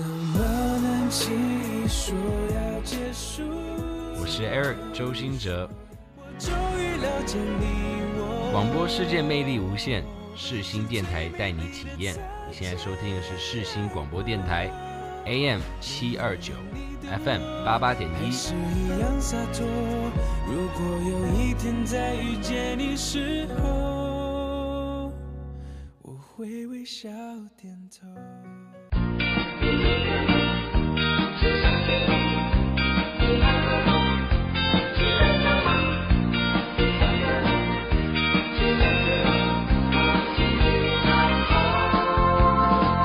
我是 Eric 周兴哲。广播世界魅力无限，世新电台带你体验。你现在收听的是世新广播电台，AM 七二九，FM 八八点一。如果有一天再遇见你时候，我会微笑点头。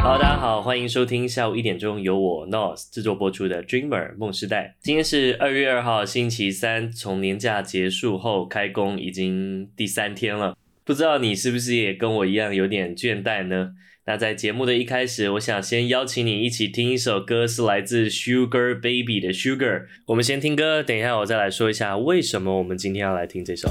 好，大家好，欢迎收听下午一点钟由我 NOS 制作播出的 Dreamer 梦时代。今天是二月二号星期三，从年假结束后开工已经第三天了，不知道你是不是也跟我一样有点倦怠呢？那在节目的一开始，我想先邀请你一起听一首歌，是来自 Sugar Baby 的 Sugar。我们先听歌，等一下我再来说一下为什么我们今天要来听这首。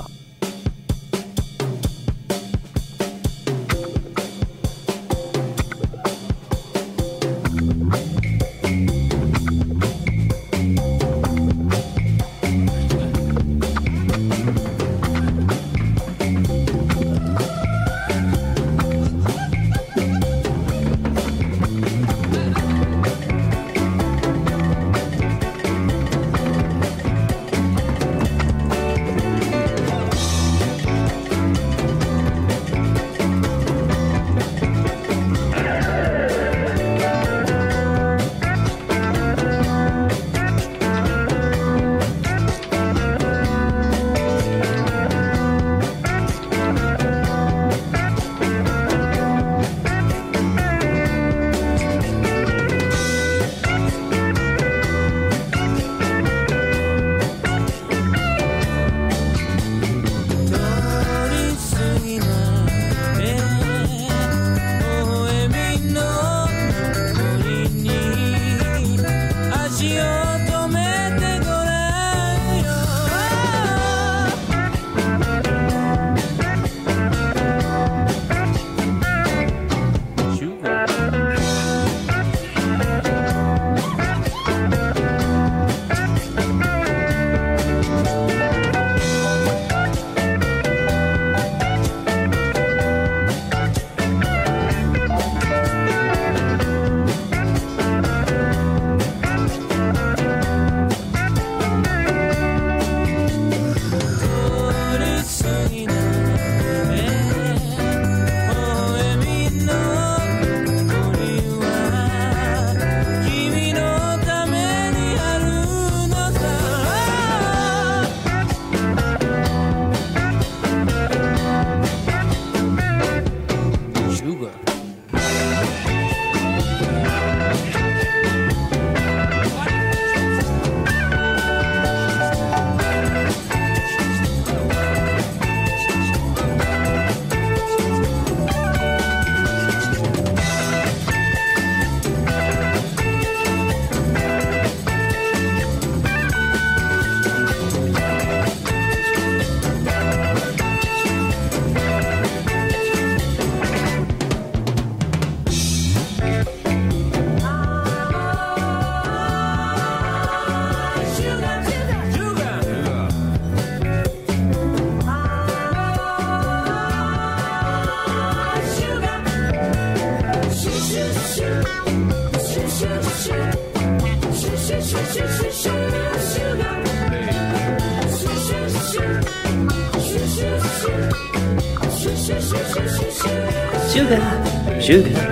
Sugar，Sugar。刚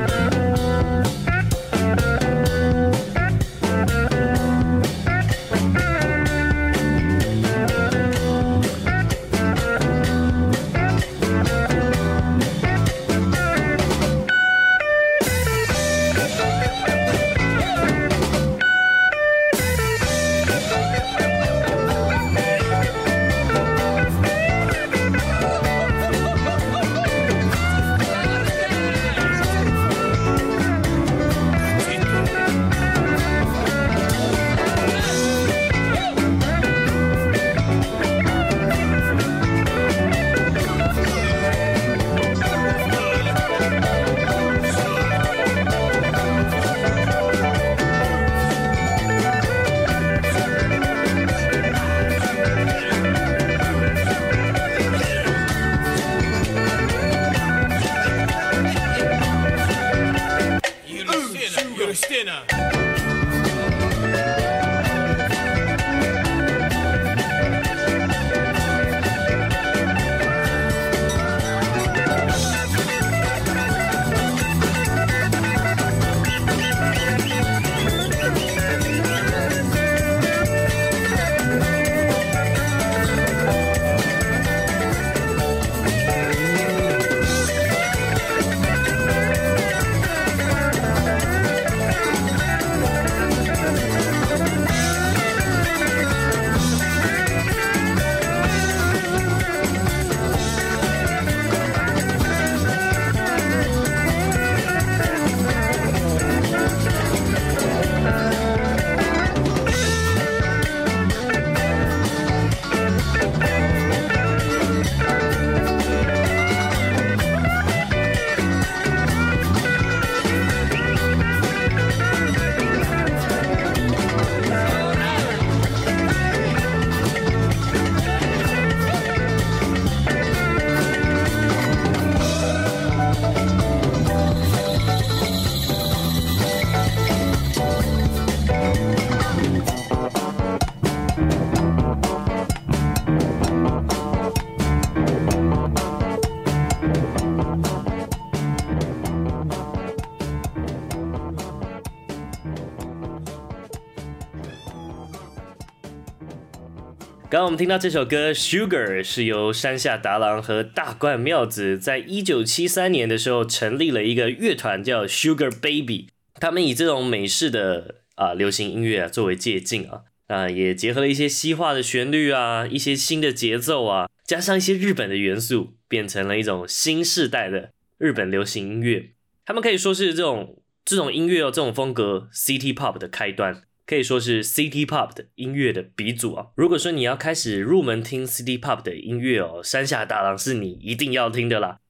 刚我们听到这首歌《Sugar》是由山下达郎和大贯妙子在一九七三年的时候成立了一个乐团，叫 Sugar Baby。他们以这种美式的啊流行音乐啊作为借镜啊，啊也结合了一些西化的旋律啊，一些新的节奏啊，加上一些日本的元素，变成了一种新世代的日本流行音乐。他们可以说是这种这种音乐哦，这种风格 City Pop 的开端。可以说是 City Pop 的音乐的鼻祖啊！如果说你要开始入门听 City Pop 的音乐哦，山下达郎是你一定要听的啦。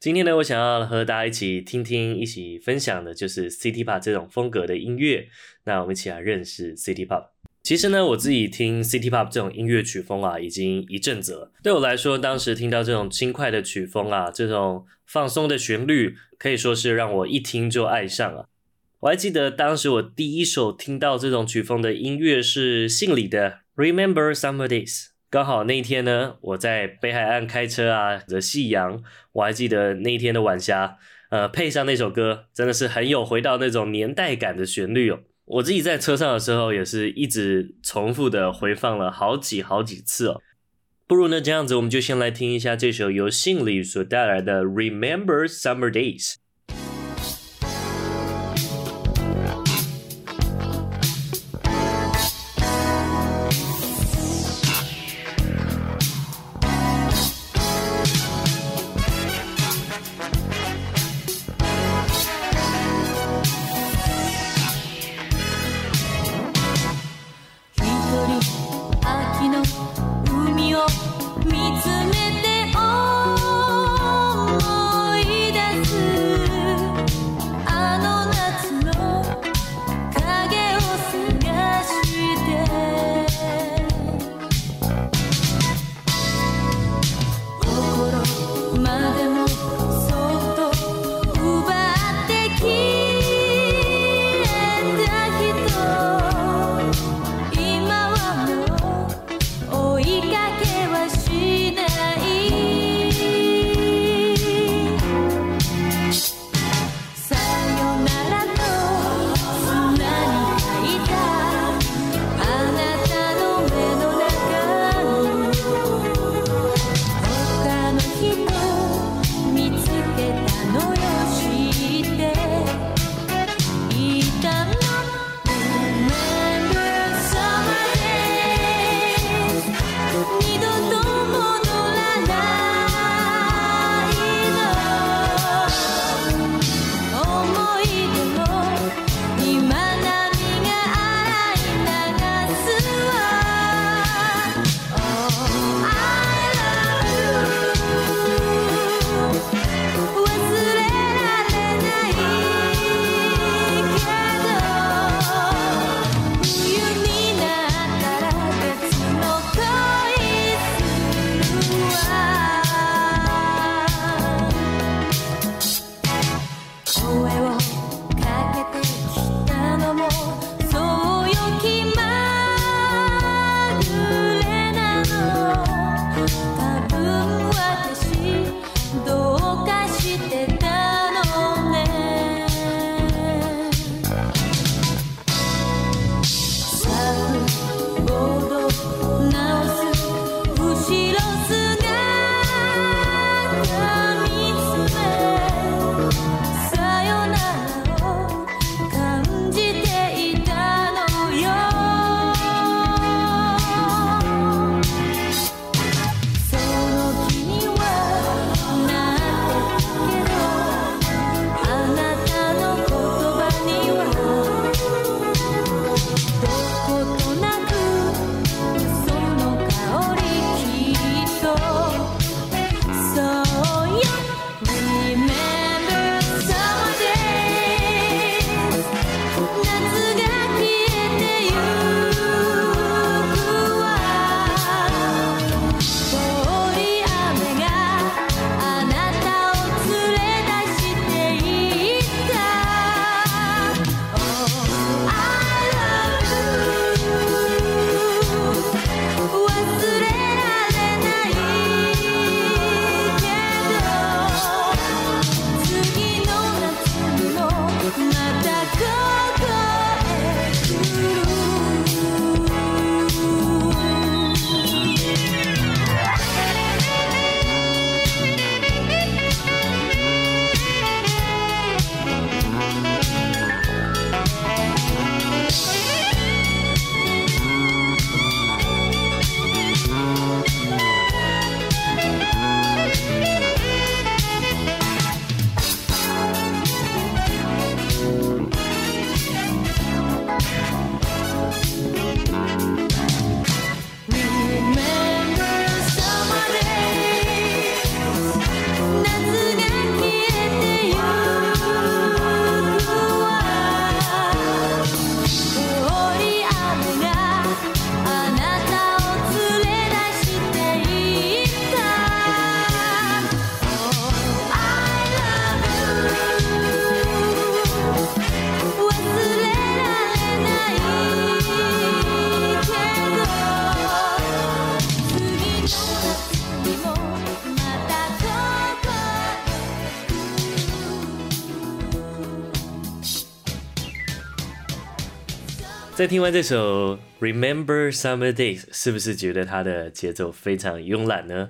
今天呢，我想要和大家一起听听、一起分享的，就是 City Pop 这种风格的音乐。那我们一起来认识 City Pop。其实呢，我自己听 City Pop 这种音乐曲风啊，已经一阵子了。对我来说，当时听到这种轻快的曲风啊，这种放松的旋律，可以说是让我一听就爱上了。我还记得当时我第一首听到这种曲风的音乐是信里的《Remember Summer Days》。刚好那一天呢，我在北海岸开车啊，的夕阳，我还记得那一天的晚霞，呃，配上那首歌，真的是很有回到那种年代感的旋律哦。我自己在车上的时候，也是一直重复的回放了好几好几次哦。不如呢，这样子我们就先来听一下这首由信里所带来的《Remember Summer Days》。在听完这首《Remember Summer Days》，是不是觉得它的节奏非常慵懒呢？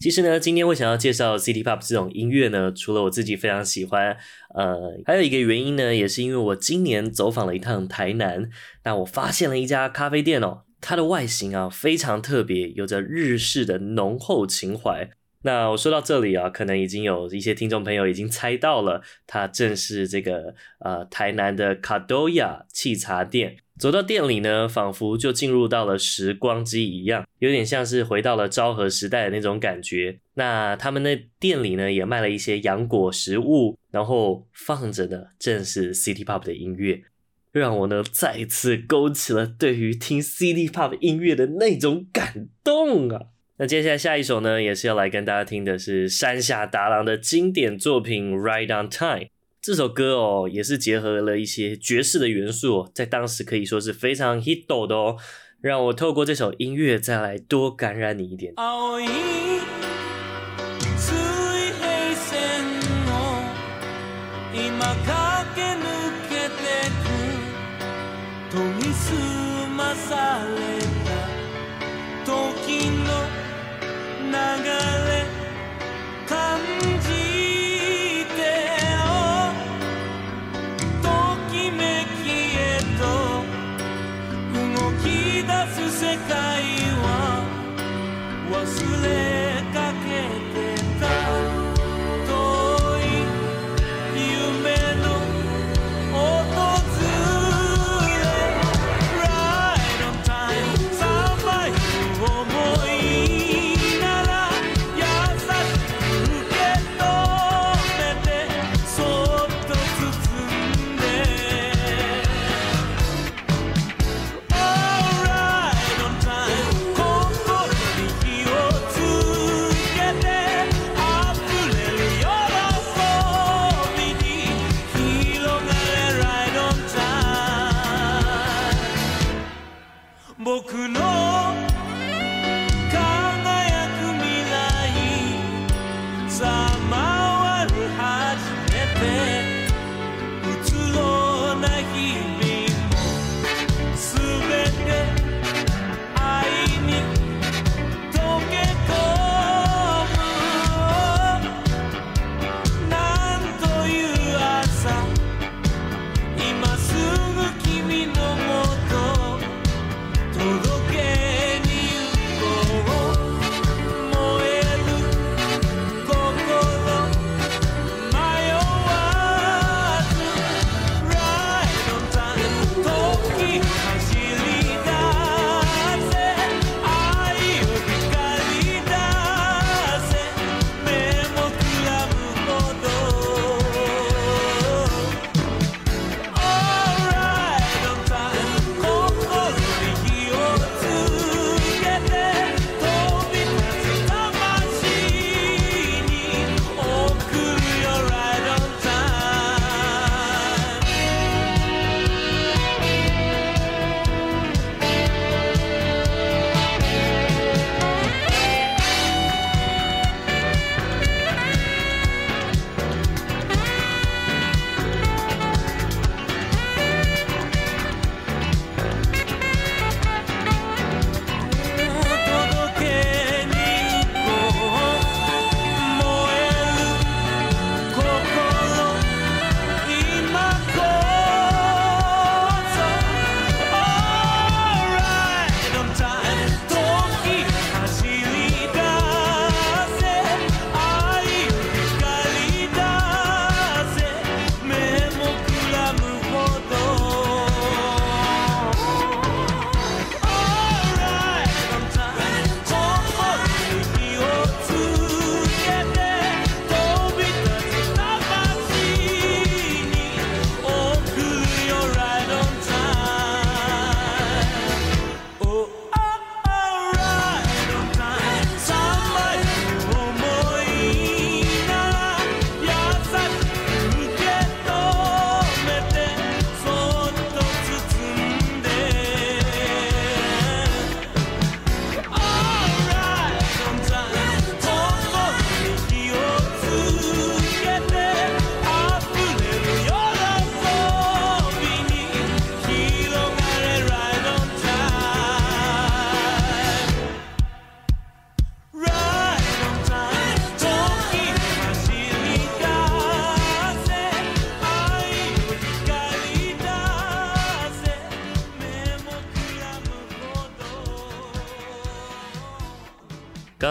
其实呢，今天我想要介绍 City Pop 这种音乐呢，除了我自己非常喜欢，呃，还有一个原因呢，也是因为我今年走访了一趟台南，那我发现了一家咖啡店哦，它的外形啊非常特别，有着日式的浓厚情怀。那我说到这里啊，可能已经有一些听众朋友已经猜到了，它正是这个呃台南的卡多亚沏茶店。走到店里呢，仿佛就进入到了时光机一样，有点像是回到了昭和时代的那种感觉。那他们的店里呢，也卖了一些洋果食物，然后放着的正是 City Pop 的音乐，让我呢再次勾起了对于听 City Pop 音乐的那种感动啊。那接下来下一首呢，也是要来跟大家听的，是山下达郎的经典作品《Right on Time》。这首歌哦，也是结合了一些爵士的元素，在当时可以说是非常 hit 的哦。让我透过这首音乐再来多感染你一点。sky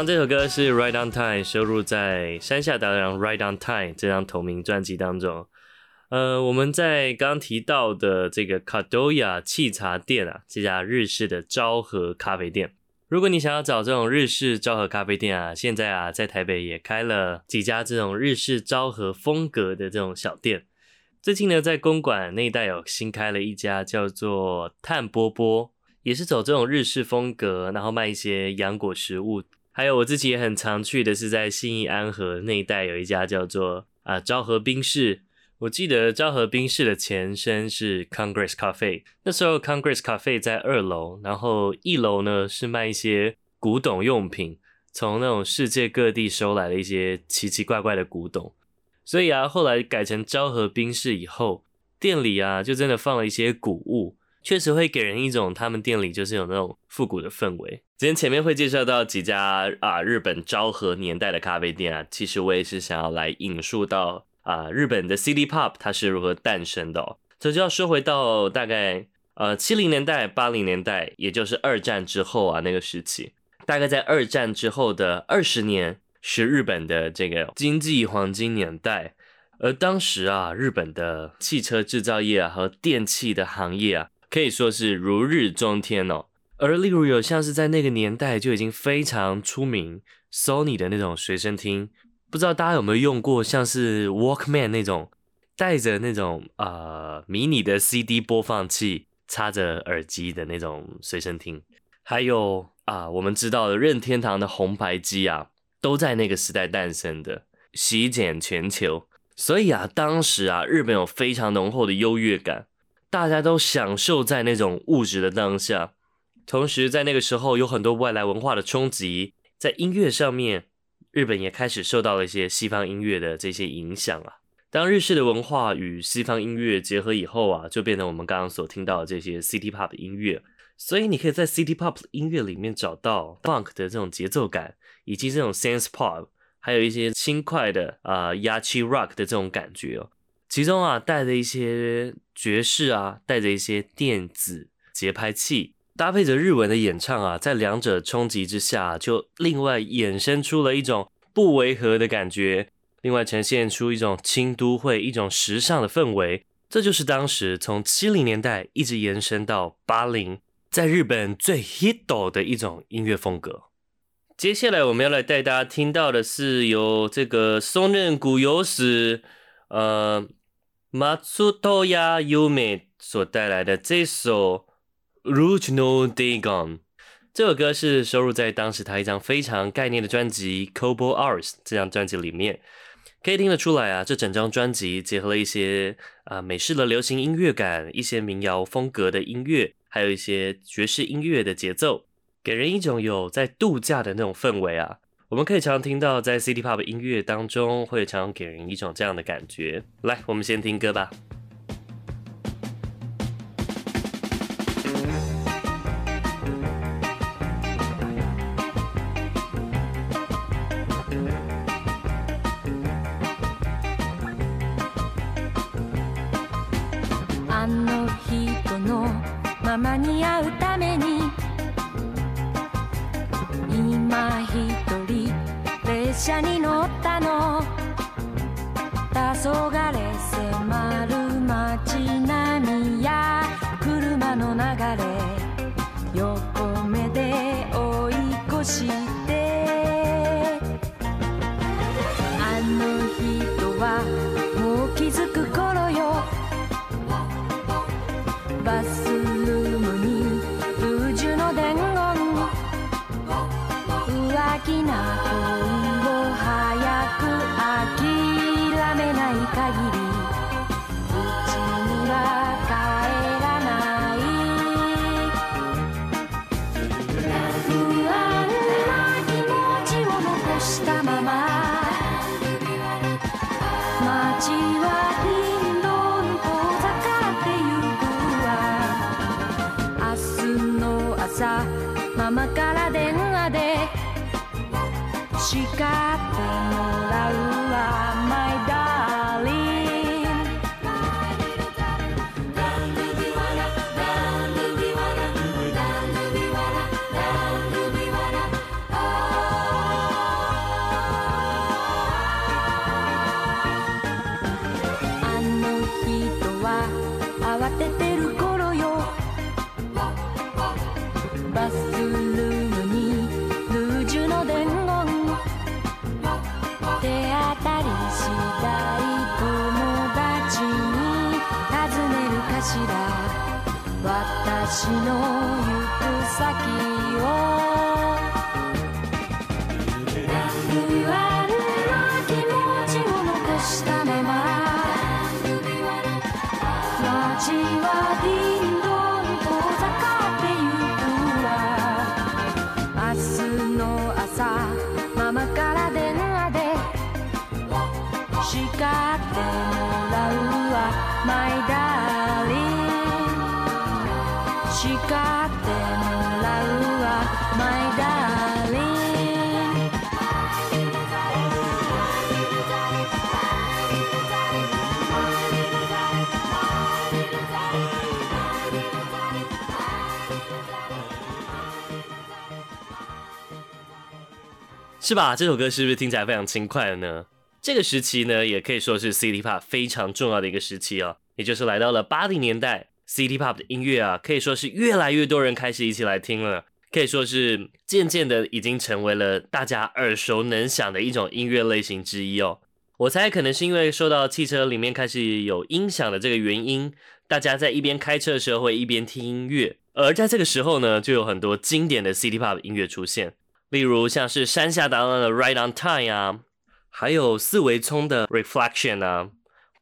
这首歌是《Right on Time》，收录在山下达郎《Right on Time》这张同名专辑当中。呃，我们在刚提到的这个 Kadoya 气茶店啊，这家日式的昭和咖啡店。如果你想要找这种日式昭和咖啡店啊，现在啊在台北也开了几家这种日式昭和风格的这种小店。最近呢，在公馆那一带有新开了一家叫做炭波波，也是走这种日式风格，然后卖一些洋果食物。还有我自己也很常去的是在信义安和那一带有一家叫做啊昭和冰室。我记得昭和冰室的前身是 Congress Cafe，那时候 Congress Cafe 在二楼，然后一楼呢是卖一些古董用品，从那种世界各地收来的一些奇奇怪怪的古董。所以啊，后来改成昭和冰室以后，店里啊就真的放了一些古物。确实会给人一种他们店里就是有那种复古的氛围。今天前面会介绍到几家啊日本昭和年代的咖啡店啊，其实我也是想要来引述到啊日本的 City Pop 它是如何诞生的哦。这就要说回到大概呃七零年代八零年代，也就是二战之后啊那个时期，大概在二战之后的二十年是日本的这个经济黄金年代。而当时啊日本的汽车制造业啊和电器的行业啊。可以说是如日中天哦，而例如有像是在那个年代就已经非常出名，Sony 的那种随身听，不知道大家有没有用过，像是 Walkman 那种带着那种呃迷你的 CD 播放器，插着耳机的那种随身听，还有啊、我们知道的任天堂的红白机啊，都在那个时代诞生的，席卷全球，所以啊当时啊日本有非常浓厚的优越感。大家都享受在那种物质的当下，同时在那个时候有很多外来文化的冲击，在音乐上面，日本也开始受到了一些西方音乐的这些影响啊。当日式的文化与西方音乐结合以后啊，就变成我们刚刚所听到的这些 City Pop 的音乐。所以你可以在 City Pop 音乐里面找到 Funk 的这种节奏感，以及这种 Sense Pop，还有一些轻快的啊、呃、Yachi Rock 的这种感觉哦。其中啊，带着一些爵士啊，带着一些电子节拍器，搭配着日文的演唱啊，在两者冲击之下，就另外衍生出了一种不违和的感觉，另外呈现出一种轻都会、一种时尚的氛围。这就是当时从七零年代一直延伸到八零，在日本最 hit 的一种音乐风格。接下来我们要来带大家听到的是由这个松任谷由实，呃。松任优美所带来的这首《Rouge no Daygon》，这首歌是收录在当时他一张非常概念的专辑《Kobo Hours》这张专辑里面。可以听得出来啊，这整张专辑结合了一些啊、美式的流行音乐感，一些民谣风格的音乐，还有一些爵士音乐的节奏，给人一种有在度假的那种氛围啊。我们可以常常听到，在 City Pop 音乐当中，会常常给人一种这样的感觉。来，我们先听歌吧。ッスルームに宇宙の伝言。浮気な恋を早く諦めない限り。nothing 是吧？这首歌是不是听起来非常轻快呢？这个时期呢，也可以说是 City Pop 非常重要的一个时期哦，也就是来到了八零年代，City Pop 的音乐啊，可以说是越来越多人开始一起来听了，可以说是渐渐的已经成为了大家耳熟能详的一种音乐类型之一哦。我猜可能是因为受到汽车里面开始有音响的这个原因，大家在一边开车的时候会一边听音乐，而在这个时候呢，就有很多经典的 City Pop 音乐出现。例如像是山下达郎的《Right on Time》啊，还有四维聪的《Reflection》啊，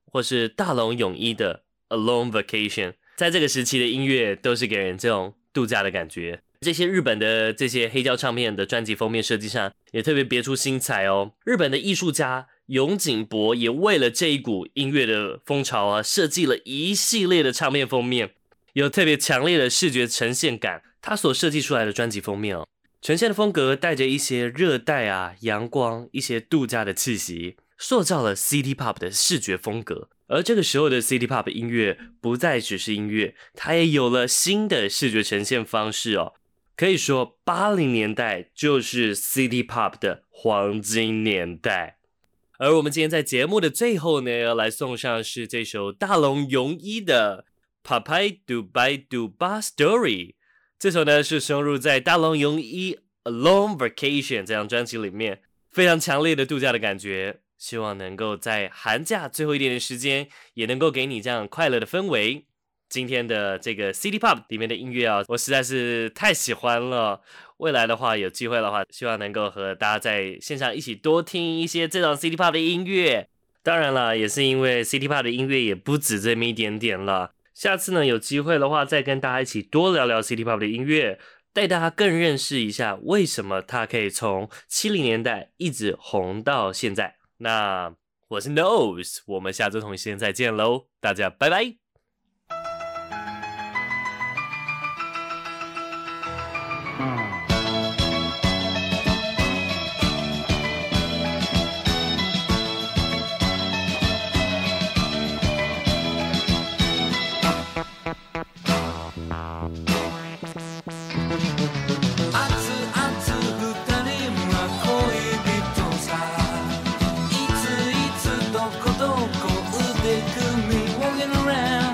或是大龙泳衣的《Alone Vacation》。在这个时期的音乐都是给人这种度假的感觉。这些日本的这些黑胶唱片的专辑封面设计上也特别别出心裁哦。日本的艺术家永井博也为了这一股音乐的风潮啊，设计了一系列的唱片封面，有特别强烈的视觉呈现感。他所设计出来的专辑封面哦。呈现的风格带着一些热带啊、阳光、一些度假的气息，塑造了 City Pop 的视觉风格。而这个时候的 City Pop 音乐不再只是音乐，它也有了新的视觉呈现方式哦。可以说，八零年代就是 City Pop 的黄金年代。而我们今天在节目的最后呢，要来送上是这首大龙泳衣的《Papai Dubai Dubai Story》。这首呢是收录在大龙泳衣《Alone Vacation》这张专辑里面，非常强烈的度假的感觉。希望能够在寒假最后一点的时间，也能够给你这样快乐的氛围。今天的这个 City Pop 里面的音乐啊，我实在是太喜欢了。未来的话，有机会的话，希望能够和大家在线上一起多听一些这种 City Pop 的音乐。当然了，也是因为 City Pop 的音乐也不止这么一点点了。下次呢，有机会的话，再跟大家一起多聊聊 City Pop 的音乐，带大家更认识一下为什么它可以从七零年代一直红到现在。那我是 Nose，我们下周同一时间再见喽，大家拜拜。look me walking around.